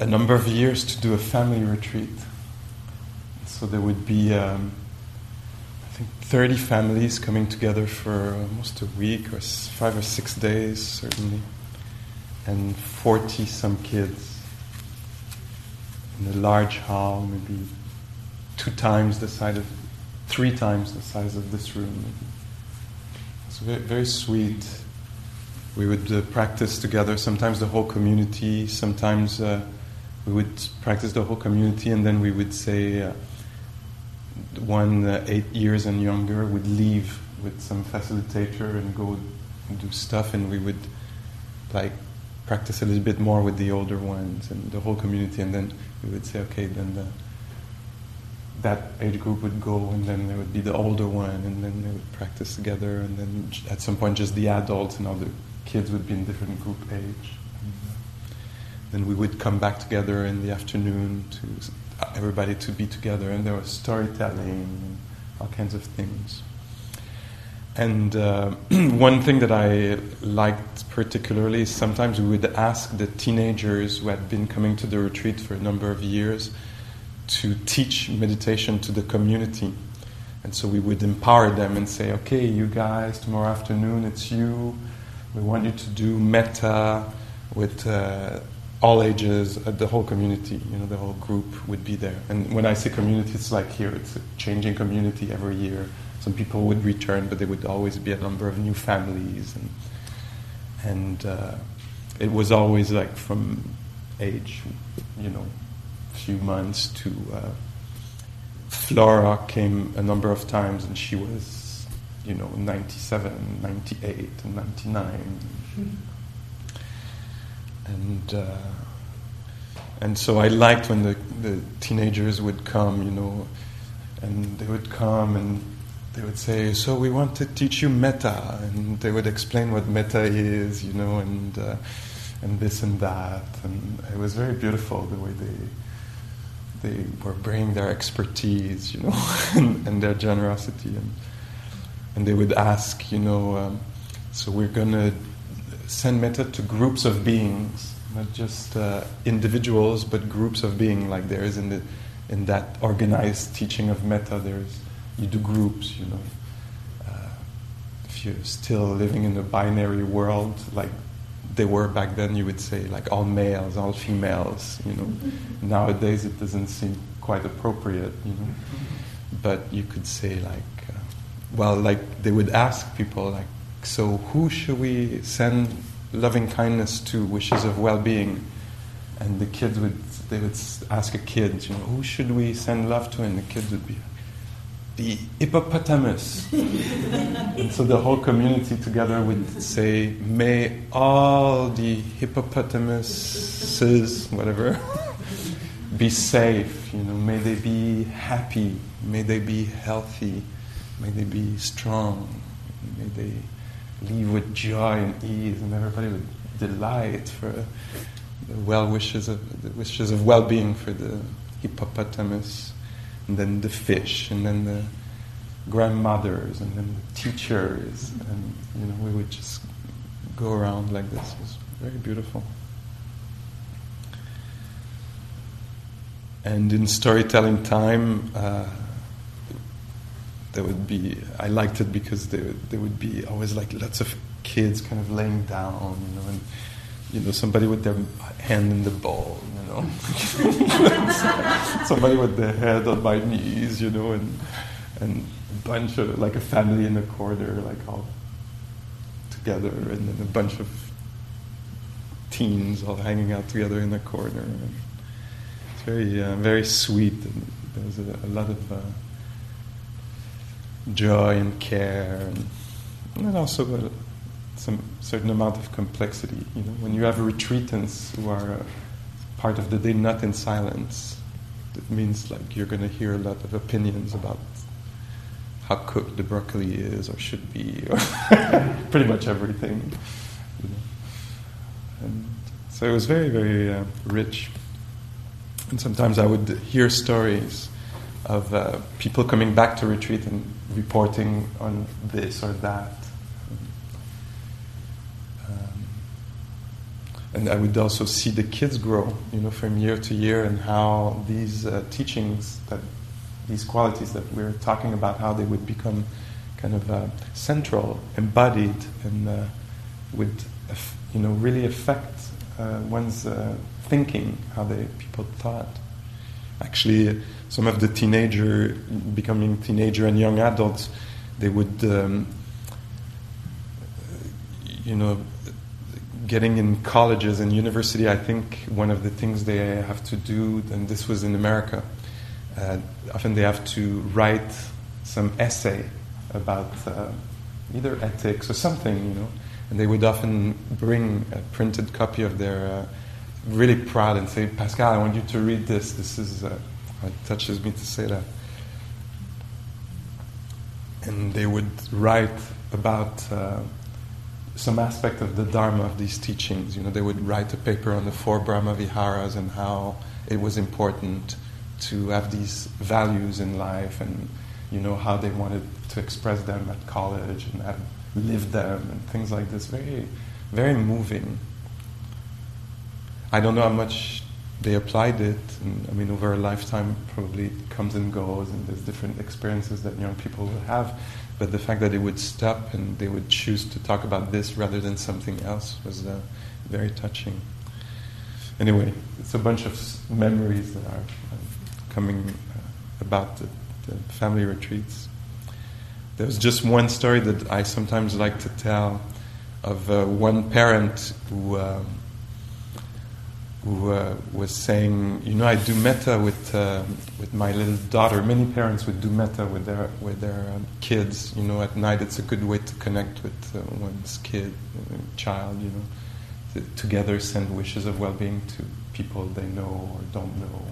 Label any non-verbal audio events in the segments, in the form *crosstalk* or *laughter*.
a number of years to do a family retreat. So there would be, um, I think, 30 families coming together for almost a week or five or six days, certainly, and 40 some kids in a large hall, maybe two times the size of, three times the size of this room. It's very, very sweet. We would uh, practice together, sometimes the whole community, sometimes uh, we would practice the whole community, and then we would say, uh, one uh, eight years and younger would leave with some facilitator and go do stuff, and we would like practice a little bit more with the older ones and the whole community, and then we would say, okay, then the, that age group would go, and then there would be the older one, and then they would practice together, and then at some point just the adults and all the kids would be in different group age. Then we would come back together in the afternoon to everybody to be together, and there was storytelling and all kinds of things. And uh, *clears throat* one thing that I liked particularly is sometimes we would ask the teenagers who had been coming to the retreat for a number of years to teach meditation to the community. And so we would empower them and say, okay, you guys, tomorrow afternoon it's you. We want you to do metta with uh, all ages, uh, the whole community, you know, the whole group would be there. And when I say community, it's like here, it's a changing community every year. Some people would return, but there would always be a number of new families. And, and uh, it was always like from age, you know, few months to uh, Flora came a number of times, and she was, you know, 97, 98, and 99. And uh, and so I liked when the, the teenagers would come, you know, and they would come and they would say, "So we want to teach you metta," and they would explain what metta is, you know, and uh, and this and that, and it was very beautiful the way they they were bringing their expertise, you know, *laughs* and, and, their generosity, and and they would ask, you know, um, so we're gonna send metta to groups of beings, not just uh, individuals, but groups of beings. Like there is in the in that organized teaching of metta, there's you do groups, you know. Uh, if you're still living in a binary world, like they were back then, you would say like all males, all females, you know. *laughs* Nowadays, it doesn't seem quite appropriate, you know. But you could say like, uh, well, like they would ask people like, so who should we send loving kindness to, wishes of well-being? And the kids would, they would ask a kid, you know, who should we send love to? And the kids would be the hippopotamus. *laughs* and so the whole community together would say, May all the hippopotamuses, whatever, *laughs* be safe, you know, may they be happy, may they be healthy, may they be strong, may they live with joy and ease, and everybody with delight for the well wishes of the wishes of well being for the hippopotamus and then the fish, and then the grandmothers, and then the teachers, and you know we would just go around like this. It was very beautiful. And in storytelling time, uh, there would be. I liked it because there there would be always like lots of kids kind of laying down, you know, and you know somebody with their hand in the bowl, you know, *laughs* somebody with their head on my knees, you know, and and a bunch of like a family in the corner, like all together, and then a bunch of teens all hanging out together in the corner. And it's very uh, very sweet, and there's a, a lot of uh, joy and care, and, and also. A, some certain amount of complexity. You know, when you have retreatants who are uh, part of the day not in silence. It means like you're going to hear a lot of opinions about how cooked the broccoli is or should be, or *laughs* pretty much everything. You know. And so it was very, very uh, rich. And sometimes I would hear stories of uh, people coming back to retreat and reporting on this or that. Um, and I would also see the kids grow, you know, from year to year, and how these uh, teachings, that these qualities that we're talking about, how they would become kind of uh, central, embodied, and uh, would, you know, really affect uh, one's uh, thinking, how they people thought. Actually, some of the teenager becoming teenager and young adults, they would, um, you know, getting in colleges and university. I think one of the things they have to do, and this was in America, uh, often they have to write some essay about uh, either ethics or something, you know, and they would often bring a printed copy of their uh, really proud and say, Pascal, I want you to read this. This is, uh, it touches me to say that. And they would write about uh, some aspect of the Dharma of these teachings. You know, they would write a paper on the four Brahma Viharas and how it was important to have these values in life and, you know, how they wanted to express them at college and have lived them and things like this. Very, very moving. I don't know how much they applied it. And, I mean, over a lifetime, probably it comes and goes, and there's different experiences that young people will have. But the fact that they would stop and they would choose to talk about this rather than something else was uh, very touching. Anyway, it's a bunch of memories that are uh, coming uh, about the, the, family retreats. There's just one story that I sometimes like to tell of uh, one parent who. Um, who uh, was saying, you know, I do metta with uh, with my little daughter. Many parents would do metta with their with their um, kids. You know, at night it's a good way to connect with uh, one's kid, uh, child. You know, to, together send wishes of well-being to people they know or don't know.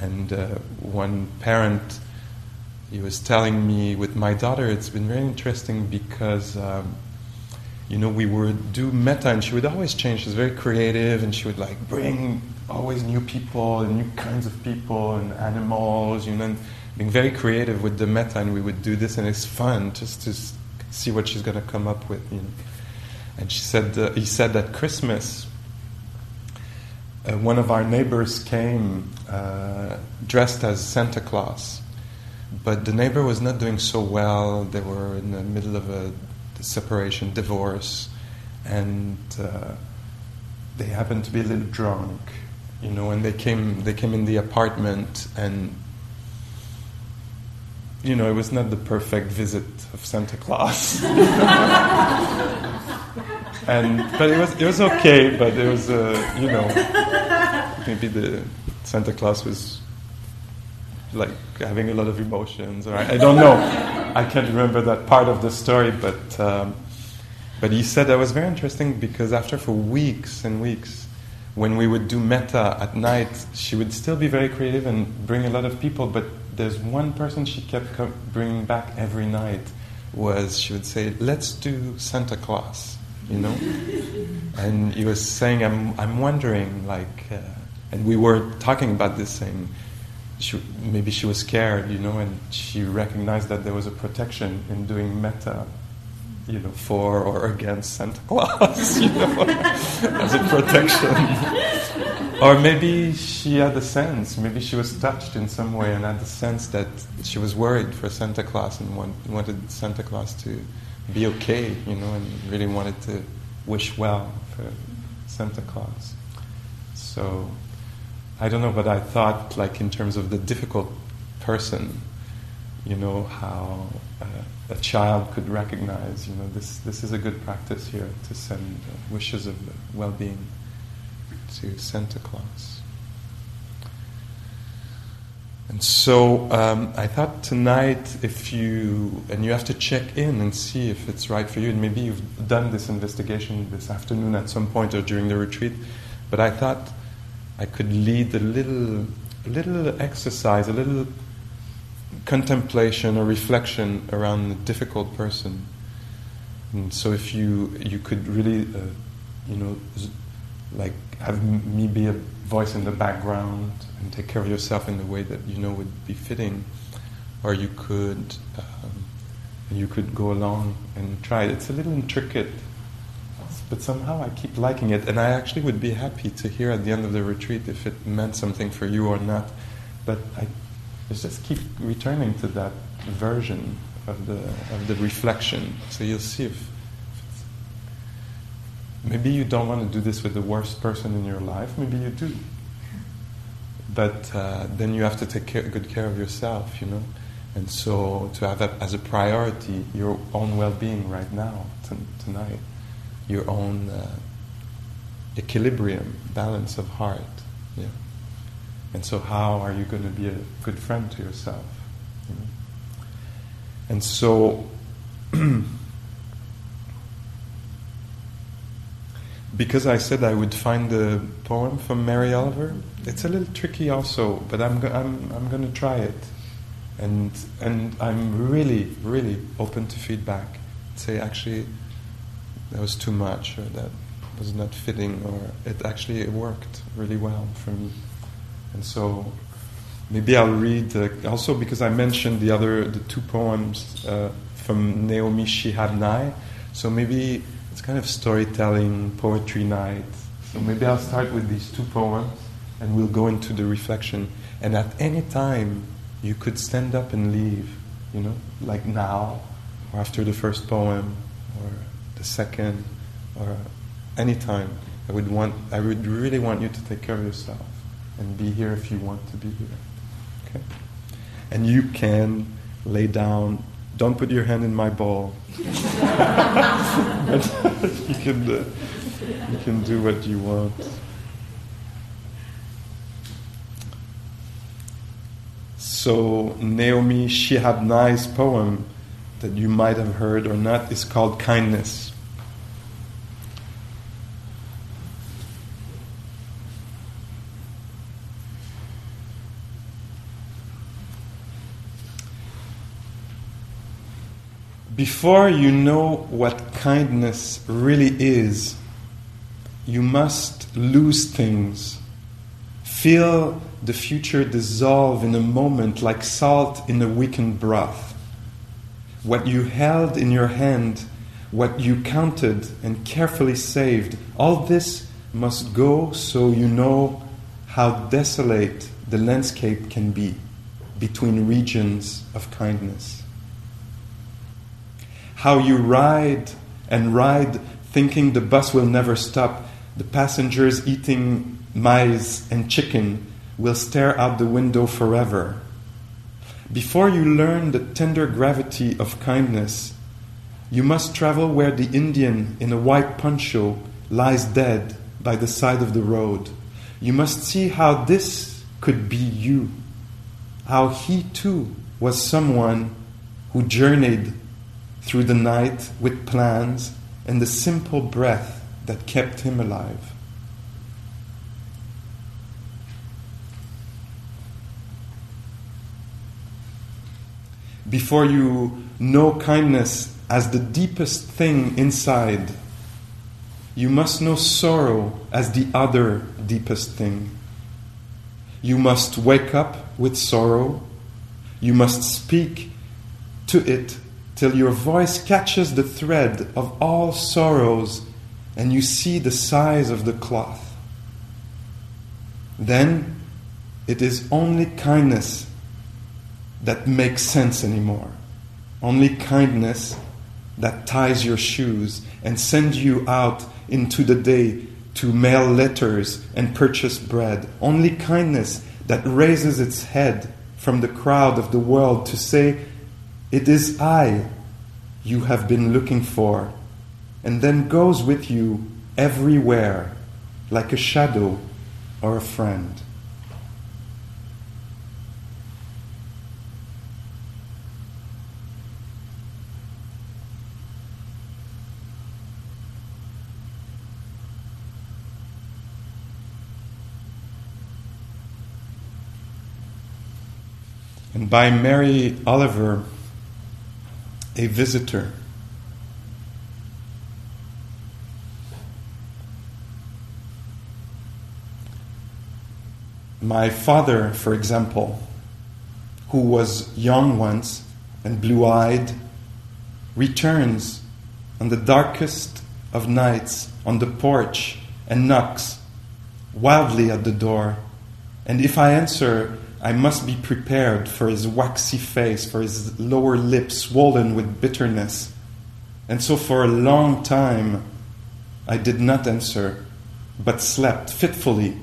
And uh, one parent, he was telling me, with my daughter, it's been very interesting because. Um, you know, we would do metta, and she would always change. She's very creative, and she would like bring always new people and new kinds of people and animals, you know, and being very creative with the metta. And we would do this, and it's fun just to see what she's going to come up with, you know. And she said, uh, he said that Christmas, uh, one of our neighbors came uh, dressed as Santa Claus, but the neighbor was not doing so well. They were in the middle of a separation, divorce, and uh, they happened to be a little drunk, you know, and they came they came in the apartment and you know, it was not the perfect visit of Santa Claus. *laughs* and but it was it was okay, but it was uh, you know maybe the Santa Claus was like having a lot of emotions, or I, I don't know. *laughs* I can't remember that part of the story, but um, but he said that was very interesting because after for weeks and weeks, when we would do metta at night, she would still be very creative and bring a lot of people. But there's one person she kept co- bringing back every night was she would say, "Let's do Santa Claus," you know. *laughs* and he was saying, "I'm I'm wondering like." Uh, and we were talking about this saying she, maybe she was scared, you know, and she recognized that there was a protection in doing metta, you know, for or against Santa *laughs* Claus, you know, *laughs* as a protection. *laughs* or maybe she had a sense, maybe she was touched in some way and had the sense that she was worried for Santa Claus and want, wanted Santa Claus to be okay, you know, and really wanted to wish well for Santa Claus. So I don't know, but I thought, like, in terms of the difficult person, you know, how uh, a child could recognize, you know, this, this is a good practice here to send uh, wishes of well being to Santa Claus. And so um, I thought tonight, if you, and you have to check in and see if it's right for you, and maybe you've done this investigation this afternoon at some point or during the retreat, but I thought I could lead a little, a little exercise, a little contemplation or reflection around the difficult person. And so if you you could really, uh, you know, like have me be a voice in the background and take care of yourself in the way that you know would be fitting, or you could um, you could go along and try it. It's a little intricate, but somehow I keep liking it, and I actually would be happy to hear at the end of the retreat if it meant something for you or not. But I just keep returning to that version of the of the reflection. So you'll see if, maybe you don't want to do this with the worst person in your life. Maybe you do, but uh, then you have to take care, good care of yourself. You know, and so to have that as a priority, your own well-being right now, t- tonight, your own uh, equilibrium, balance of heart. Yeah. And so, how are you going to be a good friend to yourself? You know? And so, *clears throat* because I said I would find the poem from Mary Oliver, it's a little tricky also, but I'm, go- I'm, I'm going to try it. And, and I'm really, really open to feedback. Say, actually, that was too much, or that was not fitting, or it actually it worked really well for me. And so maybe I'll read uh, also because I mentioned the other the two poems uh, from Naomi Shihab Nye. So maybe it's kind of storytelling, poetry night. So maybe I'll start with these two poems and we'll go into the reflection. And at any time, you could stand up and leave, you know, like now, or after the first poem, or the second, or any time. I would want, I would really want you to take care of yourself and be here if you want to be here. Okay? And you can lay down. Don't put your hand in my ball. *laughs* you can uh, you can do what you want. So Naomi Shihab Nye's poem that you might have heard or not is called Kindness. Before you know what kindness really is, you must lose things. Feel the future dissolve in a moment like salt in a weakened broth. What you held in your hand, what you counted and carefully saved, all this must go so you know how desolate the landscape can be between regions of kindness how you ride and ride thinking the bus will never stop. The passengers eating maize and chicken will stare out the window forever. Before you learn the tender gravity of kindness, you must travel where the Indian in a white poncho lies dead by the side of the road. You must see how this could be you, how he too was someone who journeyed through the night with plans and the simple breath that kept him alive. Before you know kindness as the deepest thing inside, you must know sorrow as the other deepest thing. You must wake up with sorrow. You must speak to it till your voice catches the thread of all sorrows and you see the size of the cloth. Then it is only kindness that makes sense anymore. Only kindness that ties your shoes and sends you out into the day to mail letters and purchase bread. Only kindness that raises its head from the crowd of the world to say, it is I you have been looking for, and then goes with you everywhere like a shadow or a friend. And by Mary Oliver, a visitor. My father, for example, who was young once and blue eyed, returns on the darkest of nights on the porch and knocks wildly at the door. And if I answer, I must be prepared for his waxy face, for his lower lip swollen with bitterness. And so for a long time I did not answer, but slept fitfully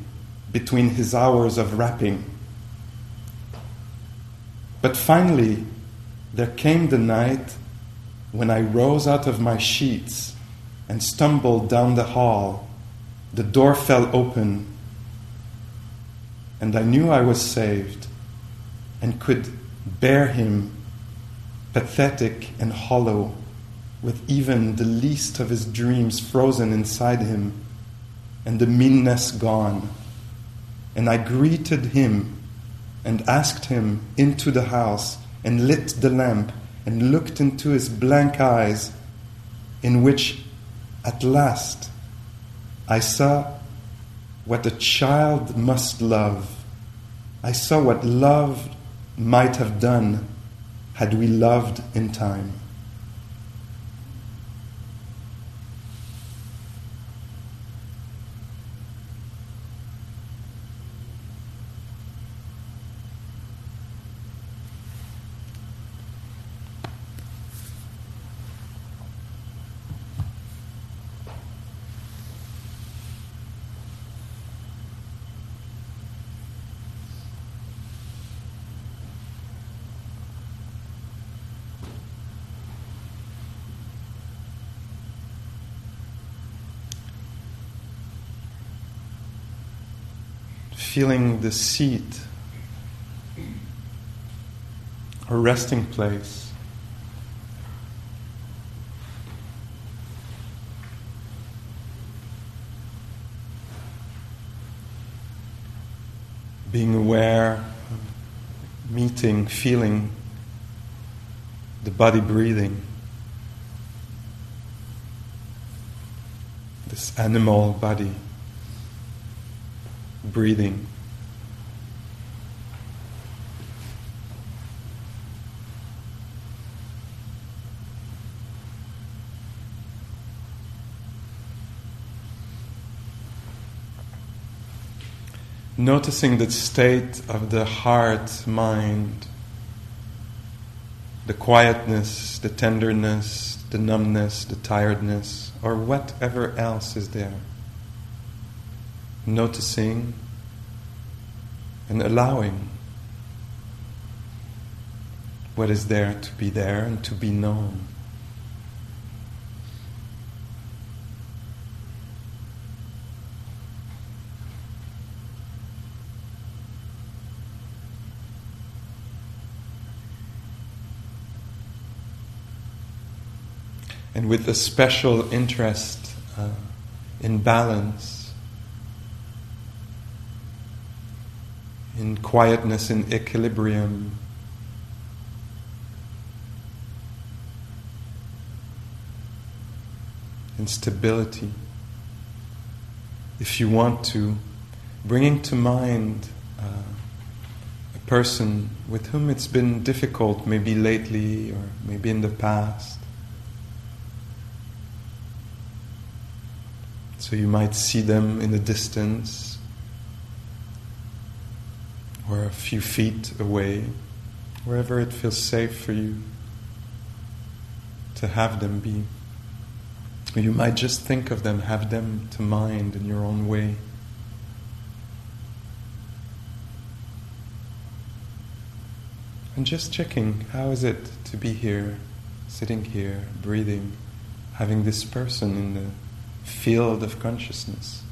between his hours of rapping. But finally, there came the night when I rose out of my sheets and stumbled down the hall. The door fell open, and I knew I was saved and could bear him, pathetic and hollow, with even the least of his dreams frozen inside him and the meanness gone. And I greeted him and asked him into the house and lit the lamp and looked into his blank eyes, in which at last I saw what a child must love. I saw what love might have done had we loved in time. Feeling the seat a resting place. Being aware, meeting, feeling the body breathing. This animal body breathing. Noticing the state of the heart, mind, the quietness, the tenderness, the numbness, the tiredness, or whatever else is there noticing and allowing what is there to be there and to be known. And with a special interest uh, in balance in quietness, in equilibrium. In stability. If you want to, bringing to mind uh, a person with whom it's been difficult, maybe lately or maybe in the past. So you might see them in the distance or a few feet away, wherever it feels safe for you to have them be. Or you might just think of them, have them to mind in your own way. And just checking how is it to be here, sitting here, breathing, having this person in the field of consciousness.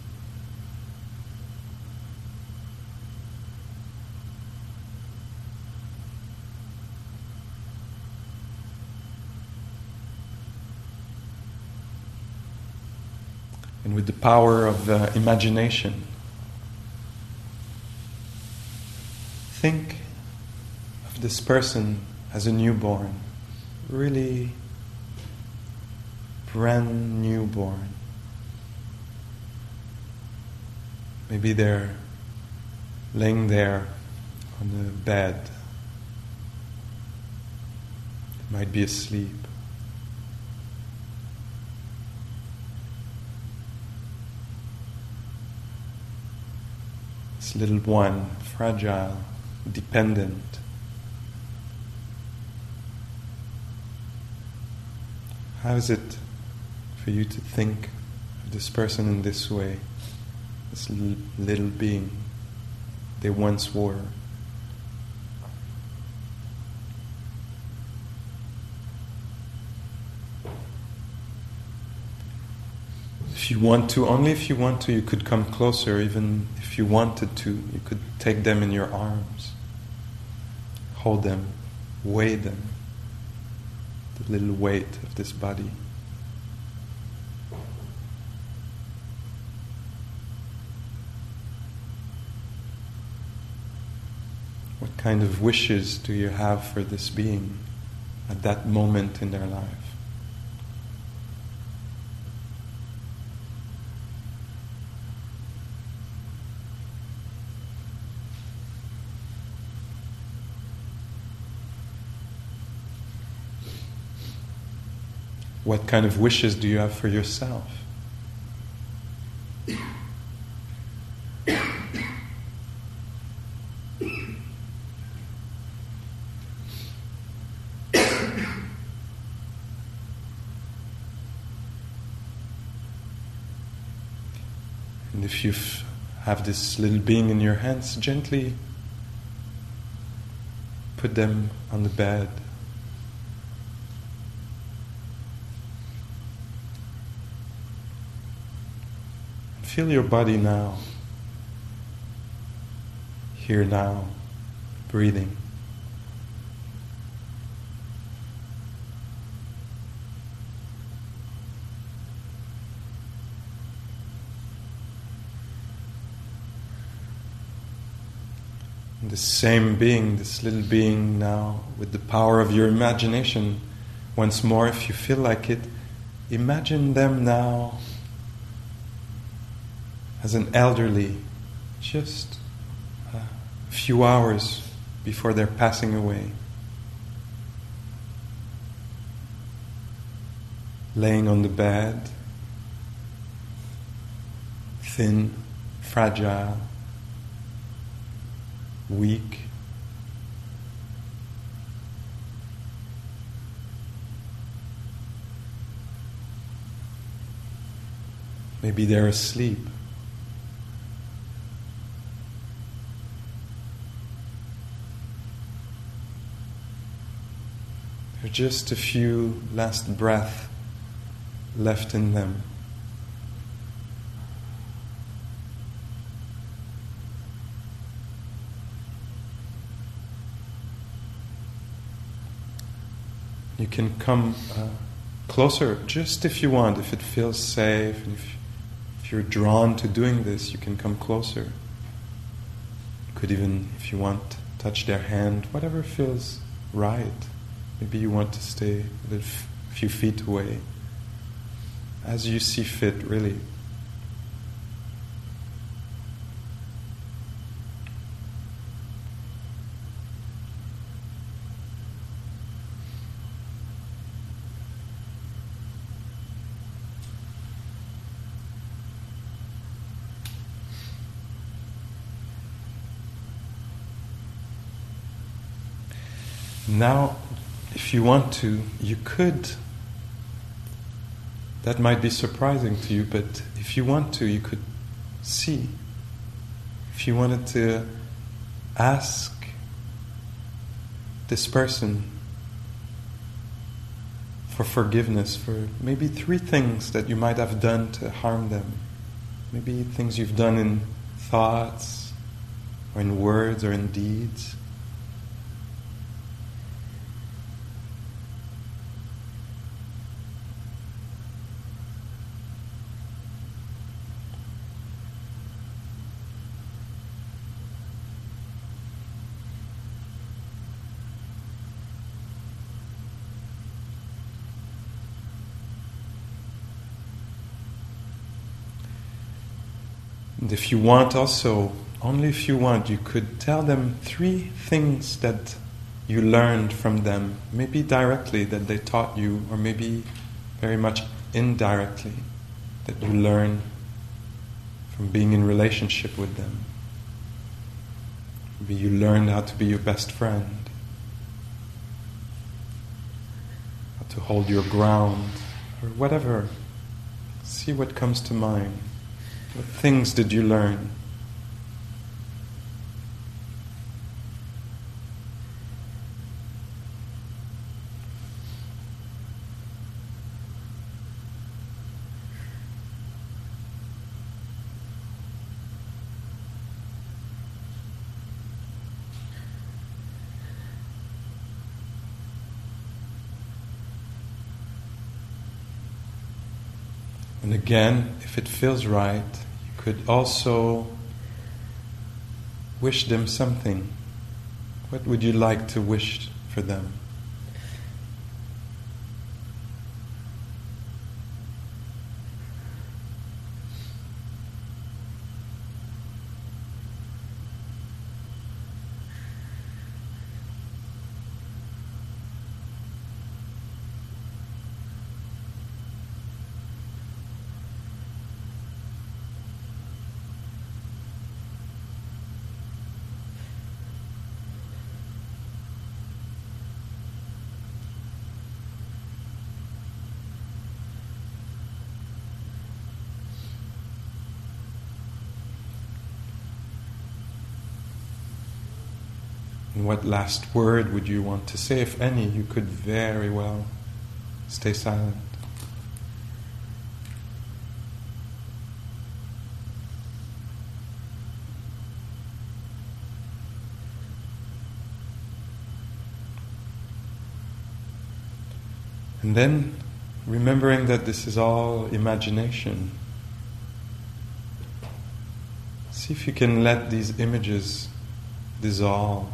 And with the power of uh, imagination. Think of this person as a newborn, really brand newborn. Maybe they're laying there on the bed, they might be asleep. This little one, fragile, dependent. How is it for you to think of this person in this way, this little being they once were? If you want to, only if you want to, you could come closer, even if you wanted to, you could take them in your arms, hold them, weigh them, the little weight of this body. What kind of wishes do you have for this being at that moment in their life? What kind of wishes do you have for yourself? And if you have this little being in your hands, gently put them on the bed. Feel your body now, here now, breathing. the same being, this little being now, with the power of your imagination, once more, if you feel like it, imagine them now as an elderly, just a few hours before they're passing away. Laying on the bed, thin, fragile, weak. Maybe they're asleep. There's just a few last breath left in them. You can come uh, closer just if you want, if it feels safe, if, if you're drawn to doing this, you can come closer. You could even, if you want, touch their hand, whatever feels right. Maybe you want to stay a few feet away. As you see fit, really. Now, if you want to, you could. That might be surprising to you, but if you want to, you could see. If you wanted to ask this person for forgiveness for maybe three things that you might have done to harm them. Maybe things you've done in thoughts, or in words, or in deeds. And if you want, also, only if you want, you could tell them three things that you learned from them, maybe directly that they taught you, or maybe very much indirectly that you learn from being in relationship with them. Maybe you learned how to be your best friend, how to hold your ground, or whatever. See what comes to mind. What things did you learn? And again, if it feels right, could also wish them something. What would you like to wish for them? And what last word would you want to say, if any? You could very well stay silent. And then remembering that this is all imagination, see if you can let these images dissolve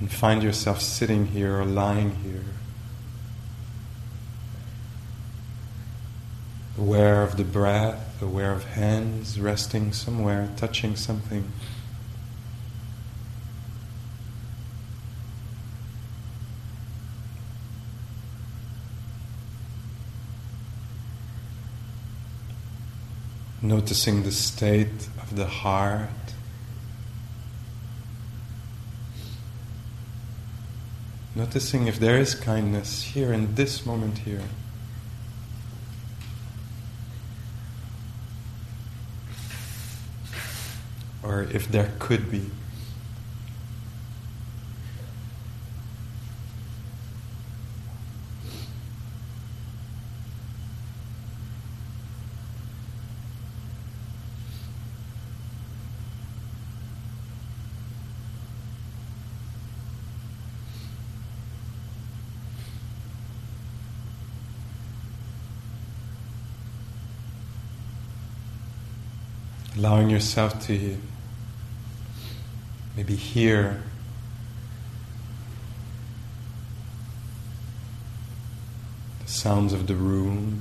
and find yourself sitting here or lying here, aware of the breath, aware of hands resting somewhere, touching something. Noticing the state of the heart. Noticing if there is kindness here in this moment here. Or if there could be. Allowing yourself to maybe hear the sounds of the room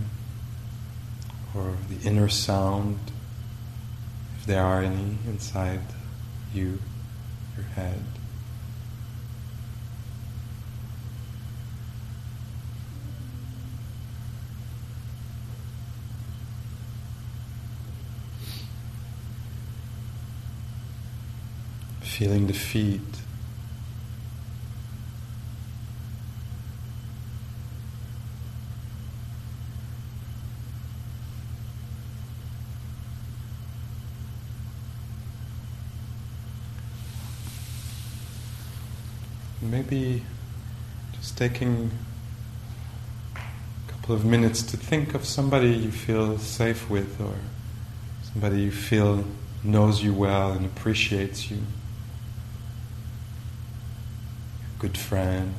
or the inner sound, if there are any inside you, your head. Feeling the feet. Maybe just taking a couple of minutes to think of somebody you feel safe with or somebody you feel knows you well and appreciates you good friend,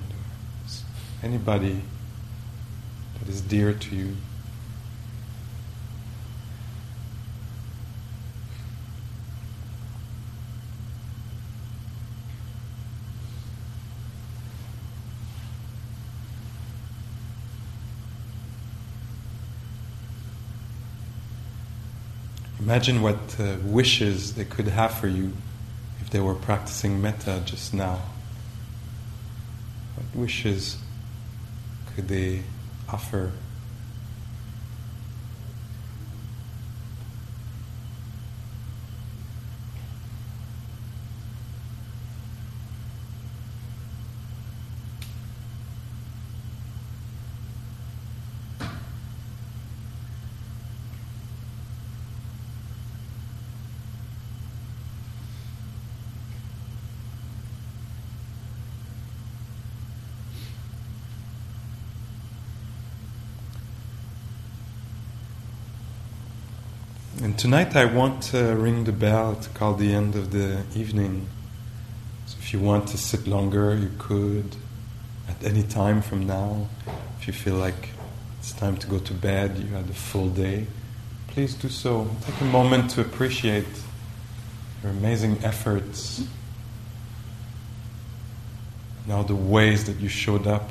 anybody that is dear to you. Imagine what uh, wishes they could have for you if they were practicing metta just now. Wishes could they offer? And tonight I want to ring the bell to call the end of the evening. So if you want to sit longer, you could at any time from now. If you feel like it's time to go to bed, you had a full day, please do so. Take a moment to appreciate your amazing efforts and all the ways that you showed up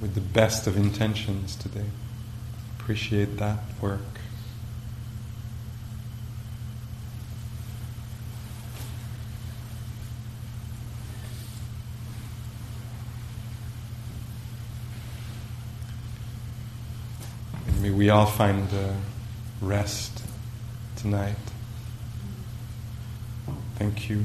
with the best of intentions today appreciate that work. May we all find uh, rest tonight. Thank you.